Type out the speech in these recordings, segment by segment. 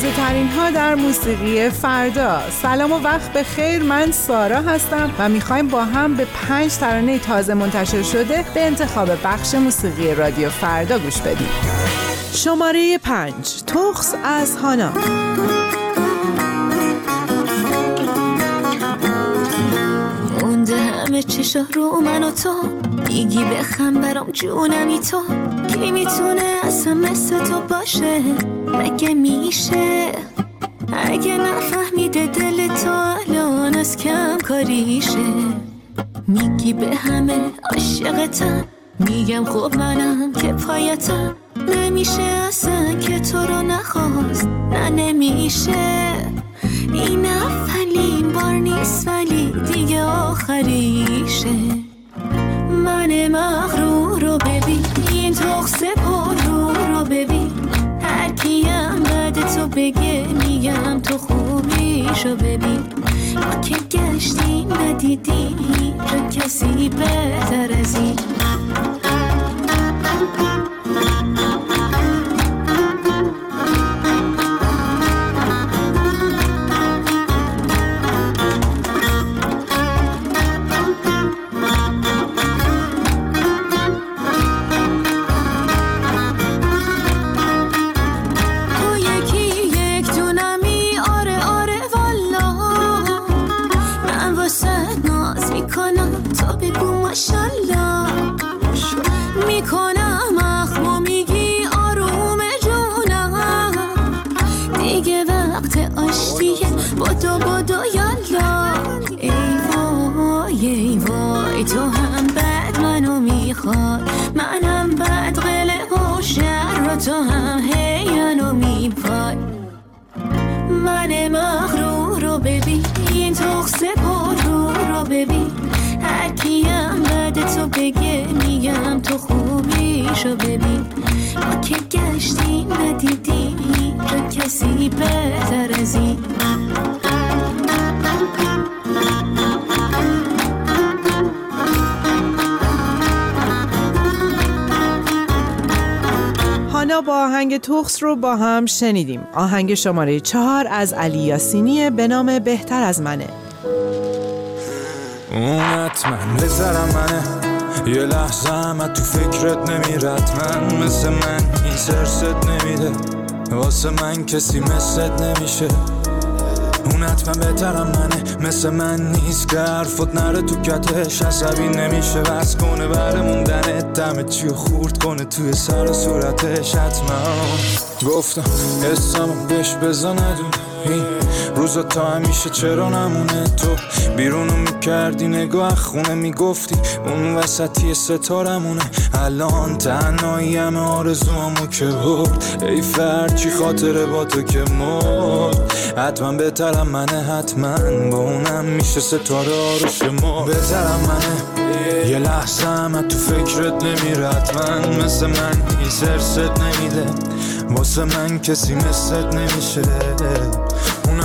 تازه ترین ها در موسیقی فردا. سلام و وقت به خیر. من سارا هستم و می‌خوایم با هم به پنج ترانه تازه منتشر شده به انتخاب بخش موسیقی رادیو فردا گوش بدیم. شماره پنج. تخص از هانا. مونده همه چشا رو من و تو. میگی بخم برام جونمی تو. کی می‌تونه اصلا مثل تو باشه؟ مگه میشه؟ اگه نفهمیده دل تو الان از کم کاریشه. میگی به همه عاشقتم. میگم خب منم که پایتم. نمیشه اصلا که تو رو نخواست. نه نمیشه. این اولین بار نیست بگه میگم تو خوبیشو ببین. ما که گشتیم ندیدیم رو کسی بهتر از این. وقت آشتیه بدو یالا. ای وای ای وای تو هم بد منو می‌خوای. منم بد قله و شر و تو هم هی منو میپای. من مغرور رو ببین این تخص پر رو رو ببین. هر بعد تو بگه میگم تو خوبیشو ببین. ما که گشتیم رو کسی بهتر از این. هانا با آهنگ تخص رو با هم شنیدیم. آهنگ شماره چهار از علی یاسینی به نام بهتر از منه. اون حتما بهترم منه. یه لحظه هم تو فکرت نمیرد. من مثل من این سرست نمیده. واسه من کسی مثلت نمیشه. اون حتما بهترم منه. مثل من نیست که حرفت نره تو کتش عصبی نمیشه بس کنه بر موندن دم چی خورد کنه توی سر و صورتش. حتما. گفتم اسمم بهش بزا ندونه این روزا تا همیشه چرا نمونه تو؟ بیرونو می‌کردی نگاه خونه می‌گفتی. اون وسطی ستارمونه. الان تنهایی همه آرزوامو که برد. ای فرچی خاطره با تو که مرد؟ حتما بهترم منه حتما. با اونم میشه ستاره آروش ما بهترم منه. یه لحظه هم تو فکرت نمیره. حتما مثل من این سرست نمیده. واسه من کسی مثلت نمیشه.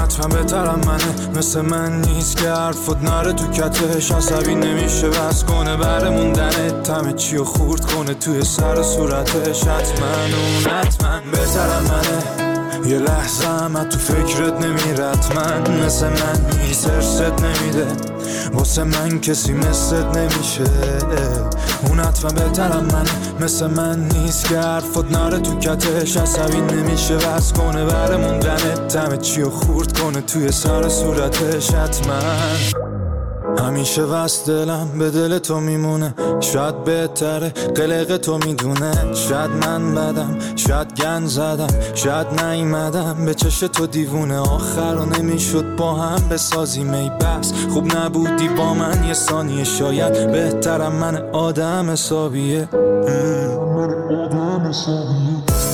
حتما بهترم منه. مثل من نیست که حرفت نره تو کتش عصبی نمیشه بس کنه. بر موندن تمه چی و خورد کنه توی سر صورتش. حتما اون حتما بهترم منه. یه لحظه هم تو فکرت نمیره. حتما مثل من سرست نمیده. واسه من کسی مثلت نمیشه. اون حتما بهترم منه. مثل من نیست که حرفت نره تو کتش. عصبی نمیشه بس کنه بر موندن تمه چی و خورد کنه توی سر صورتش. حتما. همیشه وست دلم به دل تو میمونه. شاید بهتره قلق تو می‌دونه. شاید من بدم شاید گن زدم شاید نیومدم. به چش تو دیوونه. آخر رو نمی‌شد با هم بسازیم ای بس. خوب نبودی با من یه ثانیه. شاید بهترم من آدم حسابیه.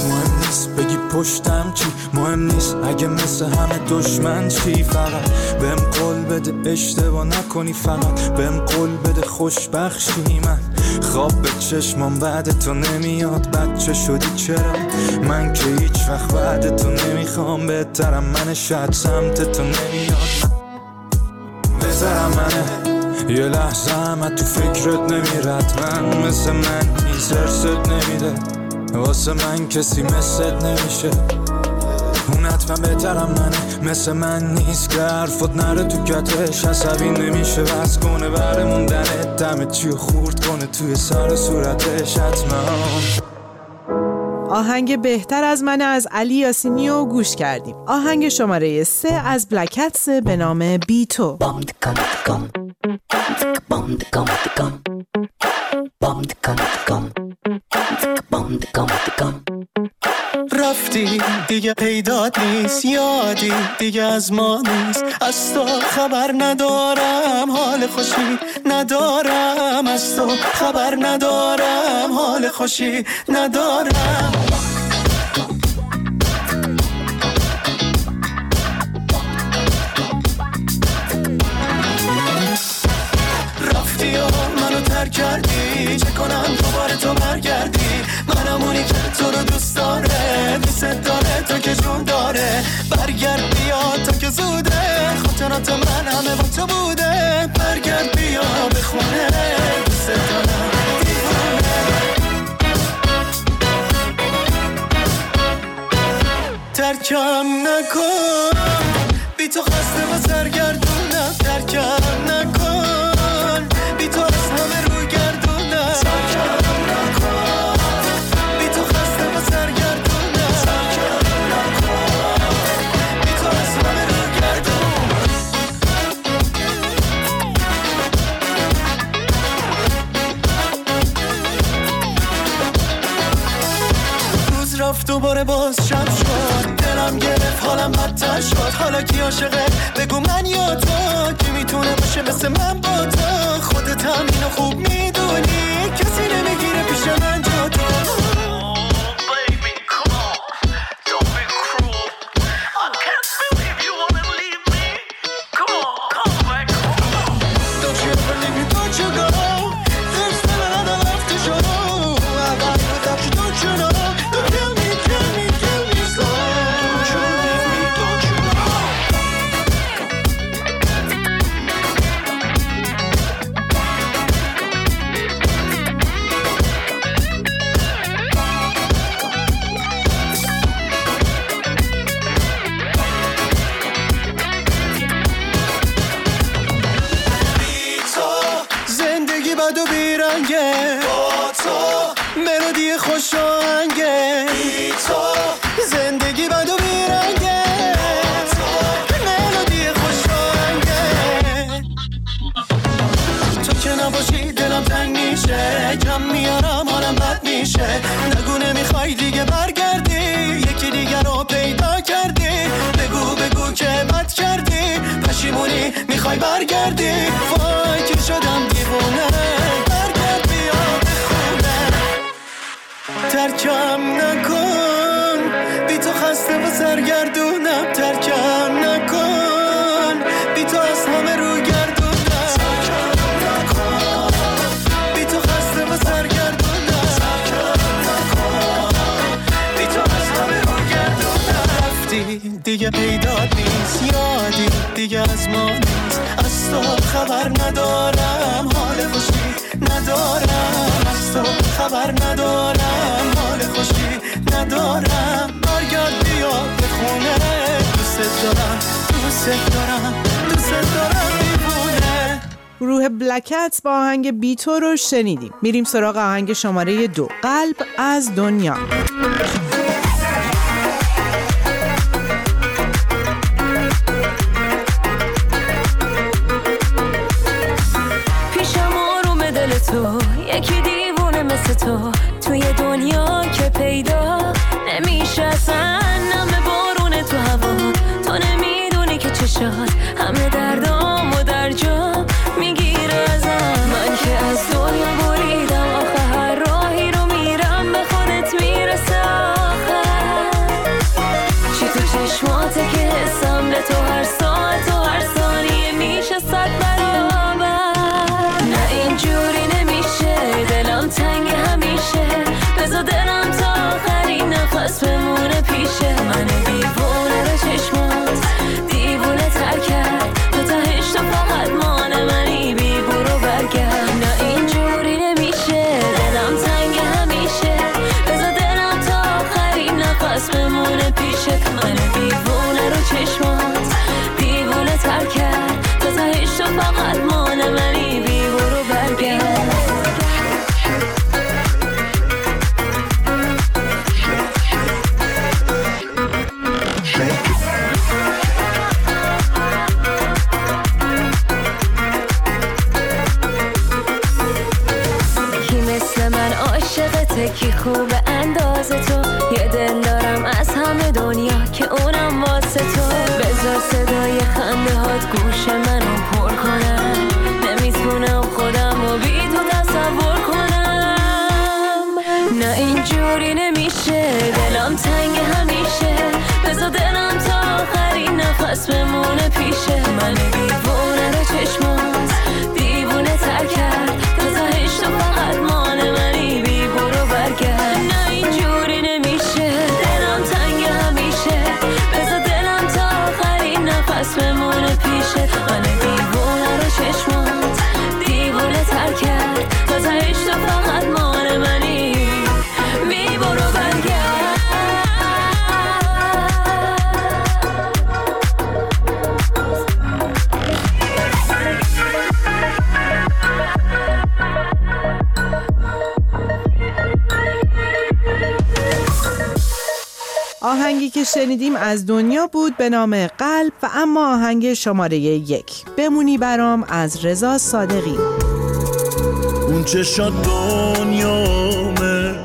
مهم نیست بگی پشتم چی؟ مهم نیست. اگه مثل همه دشمن چی؟ فقط بهم قول بده اشتباه نکنی فقط. بهم قول بده خوشبخشی من. خواب به چشمام بعد تو نمیاد. بچه شدی چرا؟ من که هیچ وقت بعد تو نمی‌خوام. بهترم من شاید سمت تو نمیاد. بهترم منه. یه لحظه هم تو فکرت نمیرد. من مثل من این سرست نمیده. واسه من کسی مثل نمیشه. اون حتما بهترم منه. مثل من نیست که حرفت نره تو کتش. عصبی نمیشه. بس کنه بره موندنه. دم چی خورد کنه توی سر صورتش. حتما. آهنگ بهتر از من از علی یاسینی رو گوش کردیم. آهنگ شماره سه از بلکتس به نام بیتو رفتی دیگه پیدات نیست یادی دیگه از ما نیست. از تو خبر ندارم حال خوشی ندارم. از تو خبر ندارم حال خوشی ندارم. ترک کردی؟ چه کنم؟ دوباره تو برگردی؟ منم اونی که تو رو دوست داره دوست داره تو که جون داره. برگرد بیا تو که زوده. خاطرات من همه با تو بوده حالا کی عاشقه نباشی دلم تنگ میشه. کم میارم حالم بد میشه. نگو نمی‌خوای دیگه برگردی. یکی دیگه رو پیدا کردی. بگو بگو که بد کردی. پشیمونی می‌خوای برگردی. وای که شدم دیوونه. برگرد بیا بخونه ترکم نکن. دوست گروه بلکت با آهنگ بیتو رو شنیدیم. میریم سراغ آهنگ شماره دو. قلب از دنیا. 这 نه اینجوری نمیشه. دلم تنگ همیشه. بذار دلم تا آخرین نفس بمونه پیشه. من دیوونه رو چشمات شنیدیم از دنیا بود به نام قلب و اما آهنگ شماره یک. بمونی برام از رضا صادقی. اون چشات دنیامه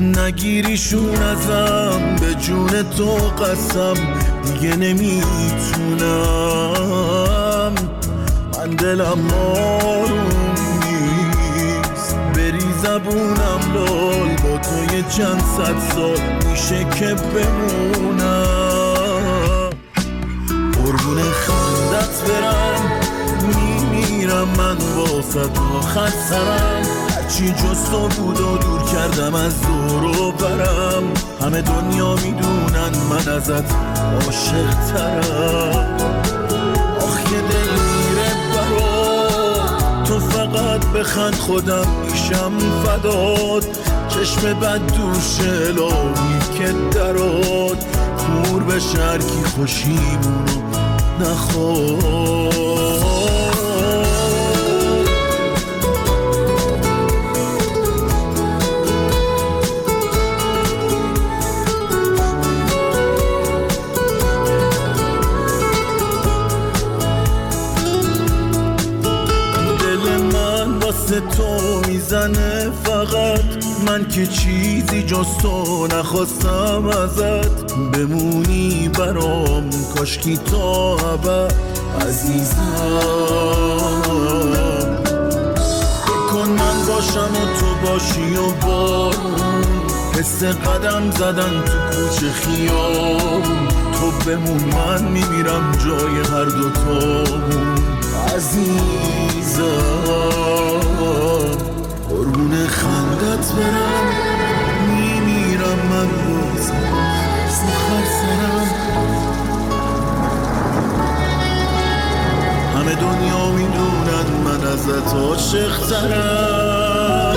نگیریشون ازم به جون تو قسم. دیگه نمی‌تونم. من دلم آروم نیست. بری زبونم لال تو یه چند صد سال میشه که بمونم. قربون خندت برم میمیرم من واسه تو خسرم هرچی جز تو بود و دور کردم از دور و برم. همه دنیا می‌دونن من ازت عاشق ترم. آخ دل میره برات. تو فقط بخند خودم میشم فداد چشم بد دوش که درات کور به شرکی خوشیمونو نخواد دل من واسه تو می‌زنه فقط من که چیزی جز تو نخواستم ازت. بمونی برام کاشکی تا ابد. عزیزم کن من باشم و تو باشی و بارون حس قدم زدن تو کوچه خیابون تو بمون من میمیرم جای هر دوتامون عزیزم. خندت برم. میمیرم من روز سخر سرم. همه دنیا می‌دونن من ازت عاشق ترم.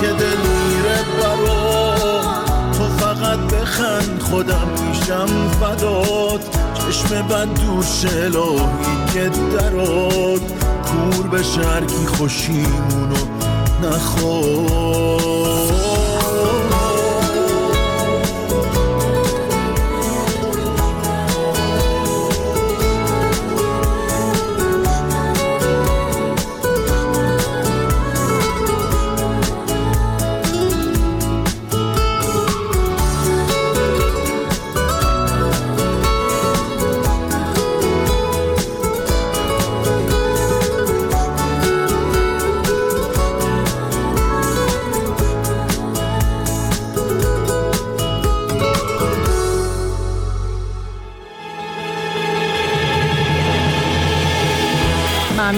که دل میره برام تو فقط بخند خودم میشم فدات. چشم بد دور شلایی که درات. کور به شرکی خوشیمونو نخواد